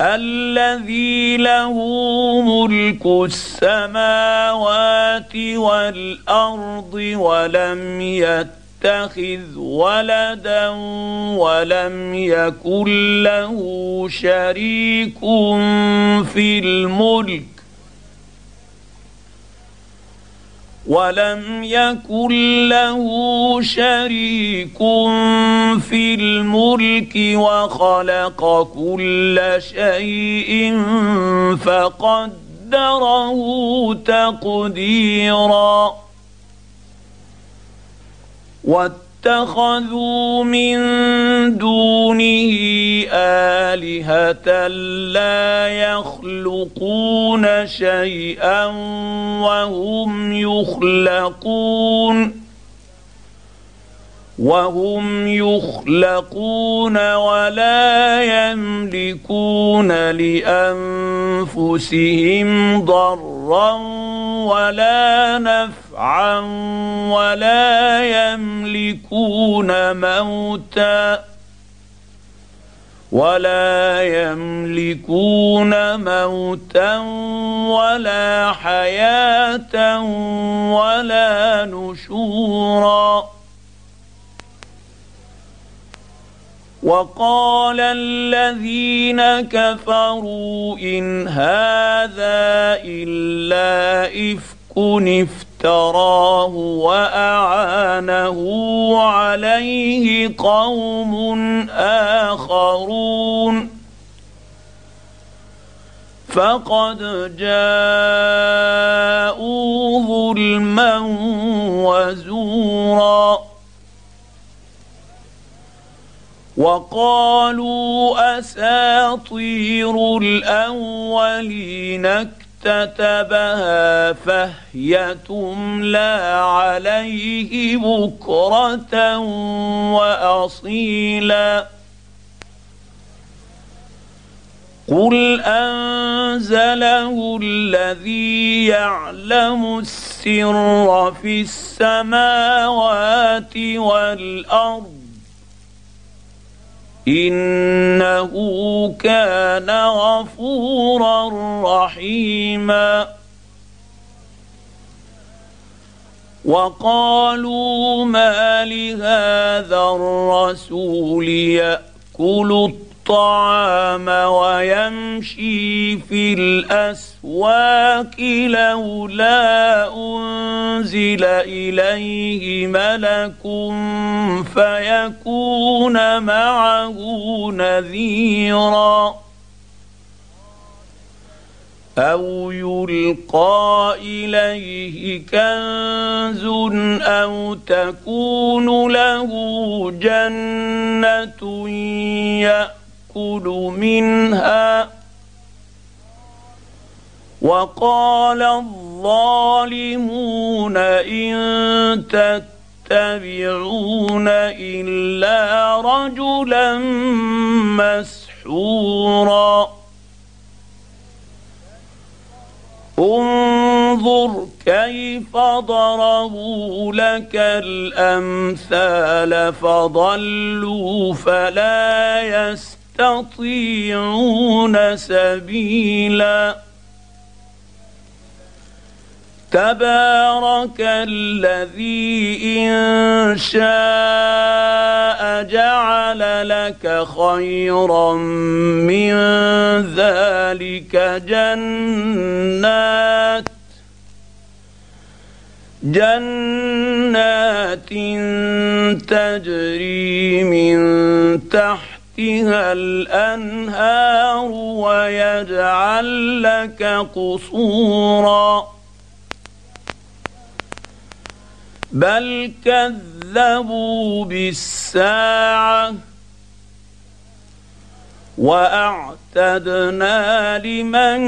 الذي له ملك السماوات والأرض ولم يتخذ ولدا ولم يكن له شريك في الملك ولم يكن له شريك في الملك وخلق كل شيء فقدره تقديرا. اتخذوا من دونه آلهة لا يخلقون شيئا وهم يخلقون وهم يخلقون ولا يملكون لأنفسهم ضرا ولا نفعا ولا يملكون موتا ولا يملكون موتا ولا حياة ولا نشورا وقال الذين كفروا إن هذا إلا إفك افتراه وأعانه عليه قوم آخرون. فقد جاءوا ظلما وزورا. وقالوا أساطير الأولين اكتتبها فهي تملى عليه بكرة وأصيلا. قل أنزله الذي يعلم السر في السماوات والأرض إنه كان غفورا رحيما. وقالوا ما لهذا الرسول يأكل الطعام ويمشي في الأسواق لولا أنزل إليه ملك فيكون معه نذيرا أو يلقى إليه كنز أو تكون له جنة يأ يأكل منها. وقال الظالمون إن تتبعون إلا رجلا مسحورا. انظر كيف ضربوا لك الأمثال فضلوا فلا يستطيعون يستطيعون سبيلا. تبارك الذي إن شاء جعل لك خيرا من ذلك جنات جنات تجري من تحت تحتها الأنهار ويجعل لك قصورا. بل كذبوا بالساعة وأعتدنا لمن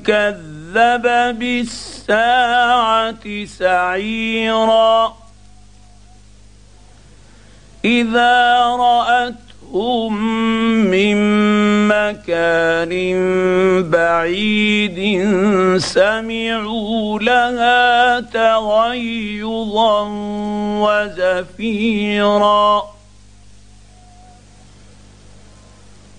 كذب بالساعة الساعة سعيرا. إذا راتهم من مكان بعيد سمعوا لها تغيظا وزفيرا.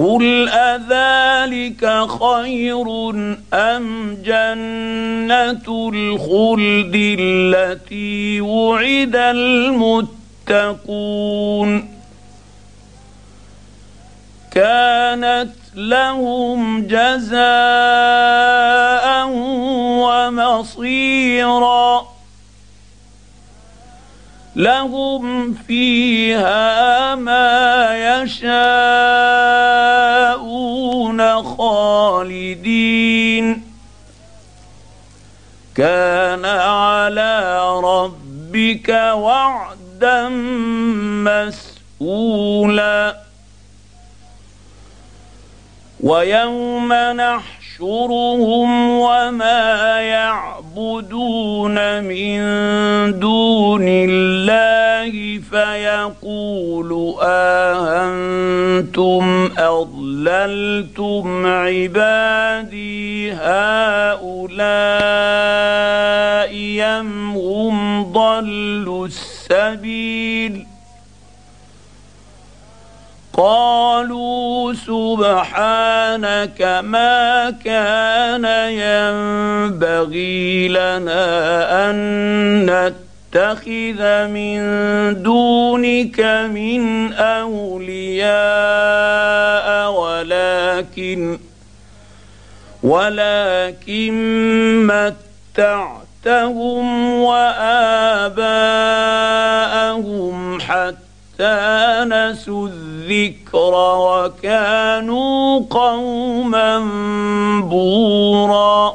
قل اذلك خير ام جنه الخلد التي وعد المتقون كانت لهم جزاء ومصيرا لهم فيها ما يشاءون خالدين. كان على ربك وعدا مسؤولا. ويوم نحشر يحشرهم وما يعبدون من دون الله فيقول آهنتم أضللتم عبادي هؤلاء أم هم ضلوا السبيل قالوا سبحانك ما كان ينبغي لنا أن نتخذ من دونك من أولياء ولكن ولكن متعتهم وآباءهم حتى نسوا الذكر وكانوا قوما بورا.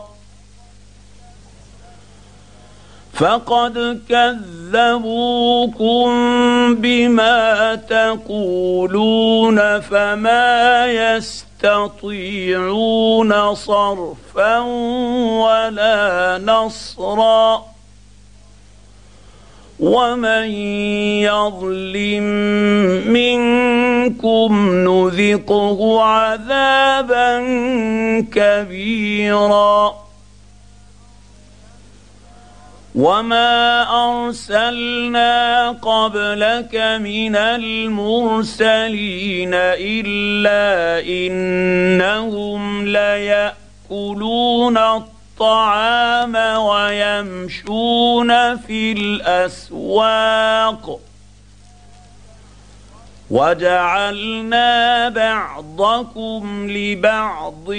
فقد كذبوكم بما تقولون فما يستطيعون صرفا ولا نصرا. ومن يظلم منكم نذقه عذابا كبيرا. وما ارسلنا قبلك من المرسلين الا انهم لياكلون الطعام الطعام ويمشون في الأسواق. وجعلنا بعضكم لبعض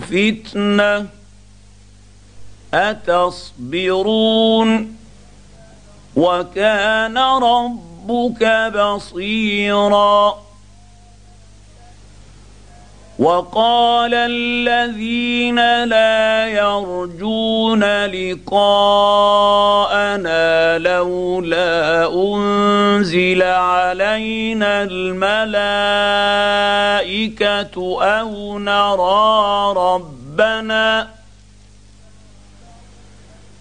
فتنة. أتصبرون؟ وكان ربك بصيرا. وقال الذين لا يرجون لقاءنا لولا أنزل علينا الملائكة أو نرى ربنا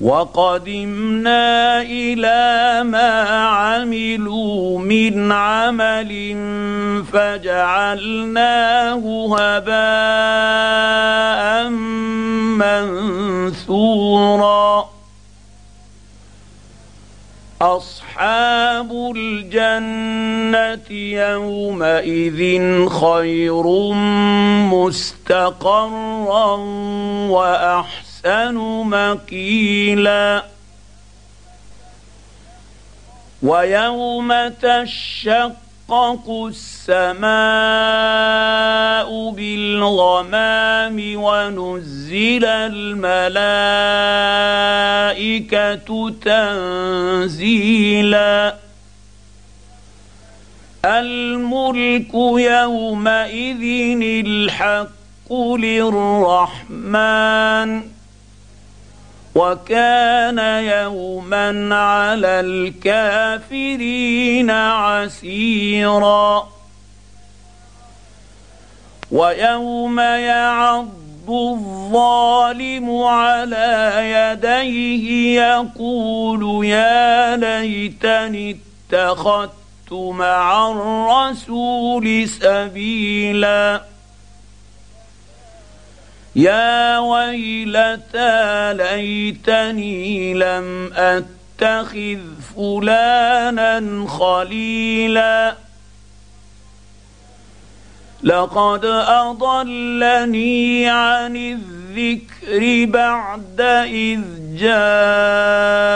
وقدمنا إلى ما عملوا من عمل فجعلناه هباء منثورا. أصحاب الجنة يومئذ خير مستقرا وأحسن احسن مقيلا. ويوم تشقق السماء بالغمام ونزل الملائكه تنزيلا الملك يومئذ الحق للرحمن وكان يوما على الكافرين عسيرا. ويوم يعض الظالم على يديه يقول يا ليتني اتخذت مع الرسول سبيلا. يا ويلتى ليتني لم أتخذ فلانا خليلا. لقد أضلني عن الذكر بعد إذ جاءني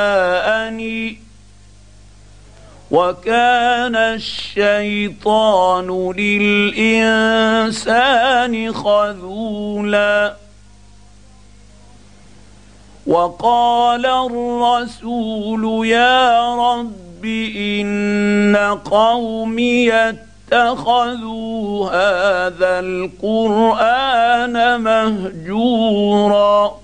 وكان الشيطان للإنسان خذولا. وقال الرسول يا رب إن قومي اتخذوا هذا القرآن مهجورا.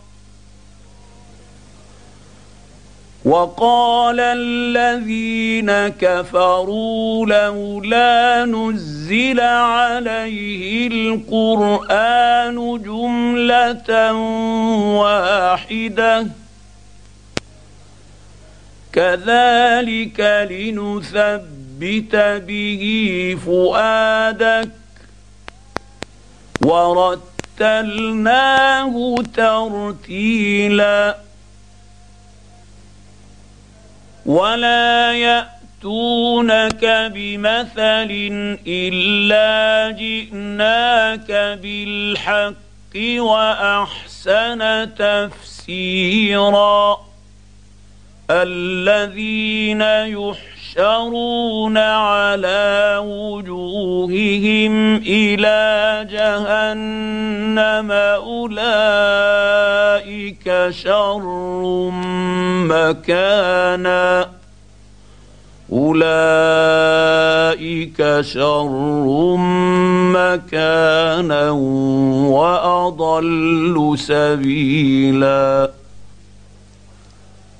وقال الذين كفروا لولا نزل عليه القرآن جملة واحدة. كذلك لنثبت به فؤادك. ورتلناه ترتيلا. ولا ياتونك بمثل الا جئناك بالحق واحسن تفسيرا الذين يحشرون على وجوههم إلى جهنم أولئك شر مكانا. أولئك شر مكانا وأضل سبيلا.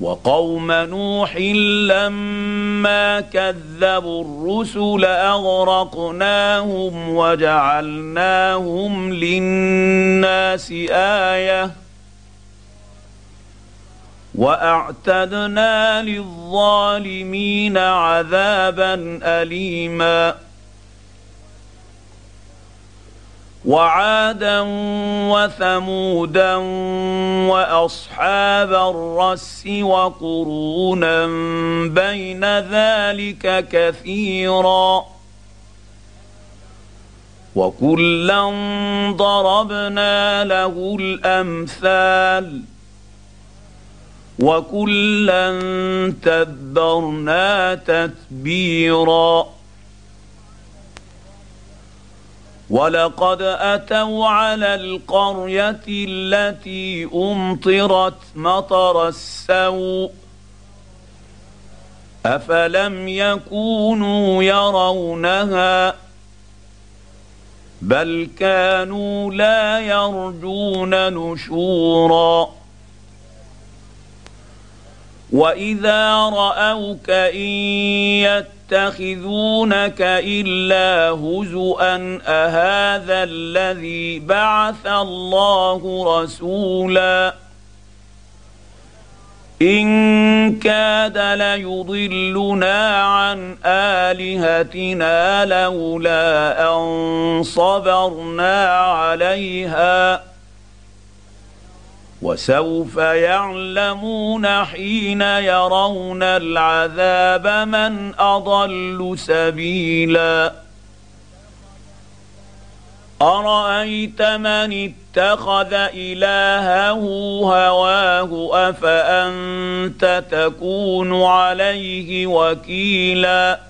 وقوم نوح لما كذبوا الرسل أغرقناهم وجعلناهم للناس آية وأعتدنا للظالمين عذابا اليما وعادا وثمودا وأصحاب الرس وقرونا بين ذلك كثيرا وكلا ضربنا له الأمثال وكلا تبرنا تتبيرا ولقد اتوا على القريه التي امطرت مطر السوء افلم يكونوا يرونها بل كانوا لا يرجون نشورا واذا راوك ان يتخذونك إلا هزءا أهذا الذي بعث الله رسولا؟ إن كاد ليضلنا عن آلهتنا لولا أن صبرنا عليها. وسوف يعلمون حين يرون العذاب من أضل سبيلا. أرأيت من اتخذ إلهه هواه أفأنت تكون عليه وكيلا؟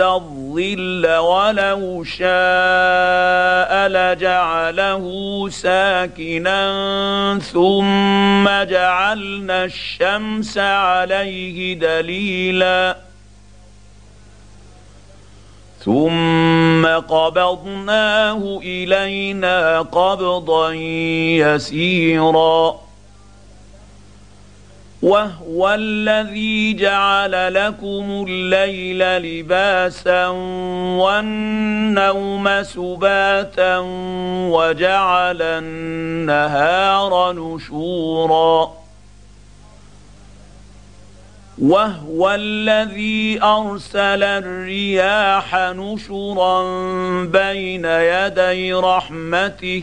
الظل ولو شاء لجعله ساكنا ثم جعلنا الشمس عليه دليلا ثم قبضناه إلينا قبضا يسيرا وهو الذي جعل لكم الليل لباسا والنوم سباتا وجعل النهار نشورا. وهو الذي أرسل الرياح نشرا بين يدي رحمته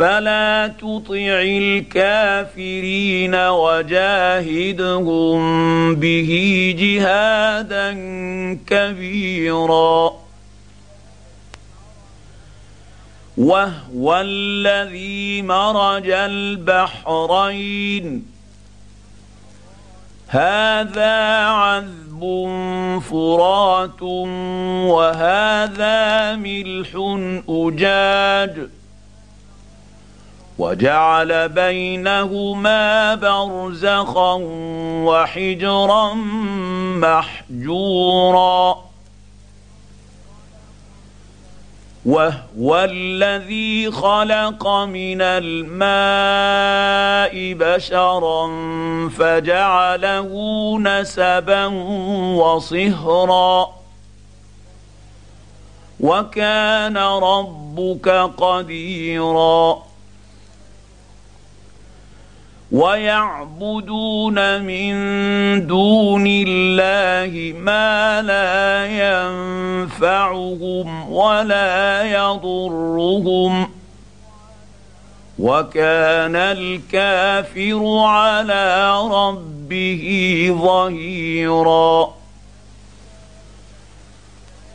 فلا تطع الكافرين وجاهدهم به جهادا كبيرا. وهو الذي مرج البحرين. هذا عذب فرات وهذا ملح أجاج. وجعل بينهما برزخا وحجرا محجورا. وهو الذي خلق من الماء بشرا فجعله نسبا وصهرا. وكان ربك قديرا. ويعبدون من دون الله ما لا ينفعهم ولا يضرهم وكان الكافر على ربه ظهيرا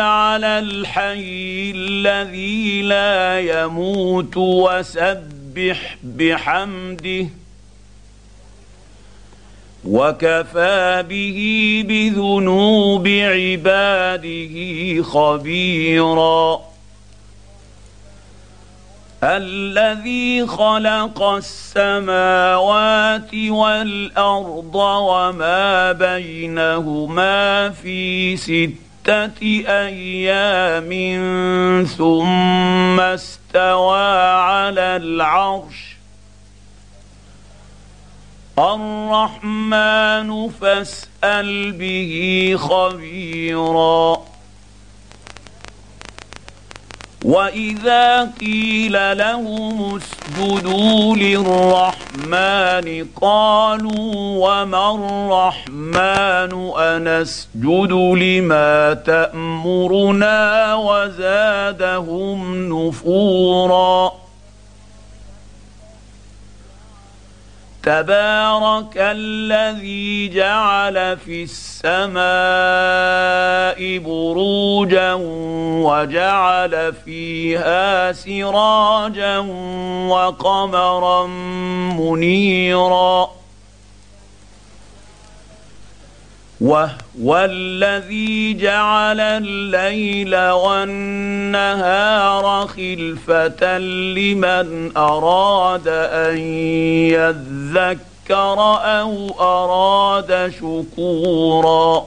على الحي الذي لا يموت وسبح بحمده وكفى به بذنوب عباده خبيرا الذي خلق السماوات والارض وما بينهما في سته أيام ثم استوى على العرش. الرحمن فاسأل به خبيرا. واذا قيل لهم اسجدوا للرحمن قالوا وما الرحمن انسجد لما تامرنا وزادهم نفورا تبارك الذي جعل في السماء بروجا وجعل فيها سراجا وقمرا منيرا وهو الذي جعل الليل والنهار خلفه لمن اراد ان يذكر أو اراد شكورا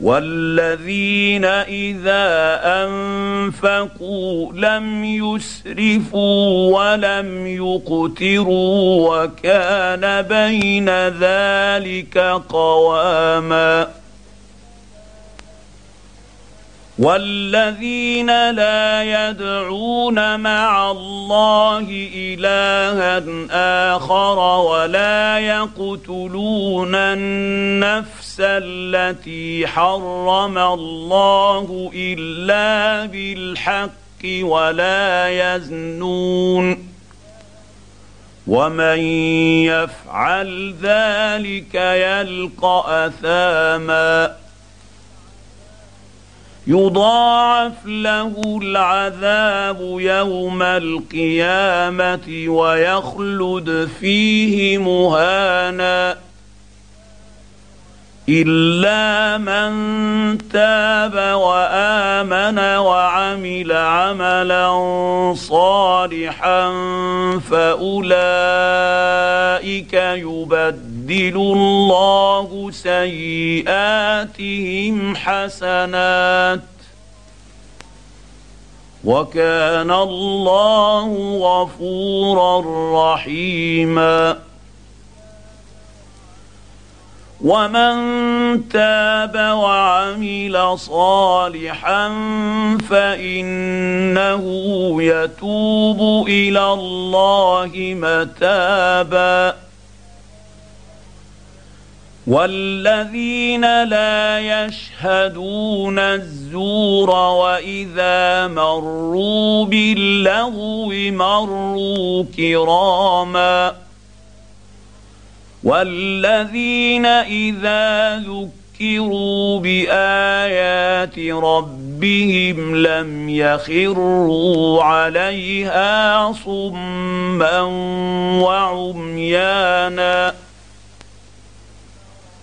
والذين اذا انفقوا لم يسرفوا ولم يقتروا وكان بين ذلك قواما والذين لا يدعون مع الله إلها آخر ولا يقتلون النفس التي حرم الله إلا بالحق ولا يزنون ومن يفعل ذلك يلقى أثاما يضاعف له العذاب يوم القيامة ويخلد فيه مهانا. الا من تاب وامن وعمل عملا صالحا فاولئك يبدل الله سيئاتهم حسنات وكان الله غفورا رحيما ومن تاب وعمل صالحا فانه يتوب إلى الله متابا والذين لا يشهدون الزور واذا مروا باللغو مروا كراما والذين اذا ذكروا بايات ربهم لم يخروا عليها صما وعميانا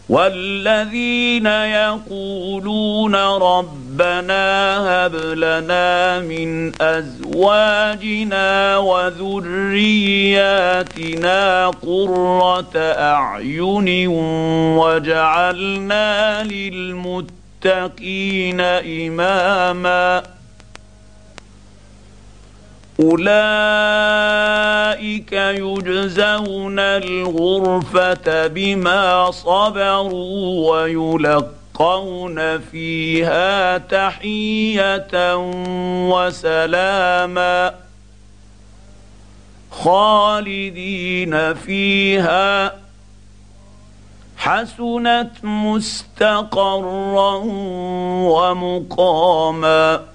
والذين يقولون ربنا هب لنا من أزواجنا وذرياتنا قرة أعين وجعلنا للمتقين إماما أولئك يجزون الغرفة بما صبروا ويلقون فيها تحية وسلاما خالدين فيها. حسنت مستقرا ومقاما.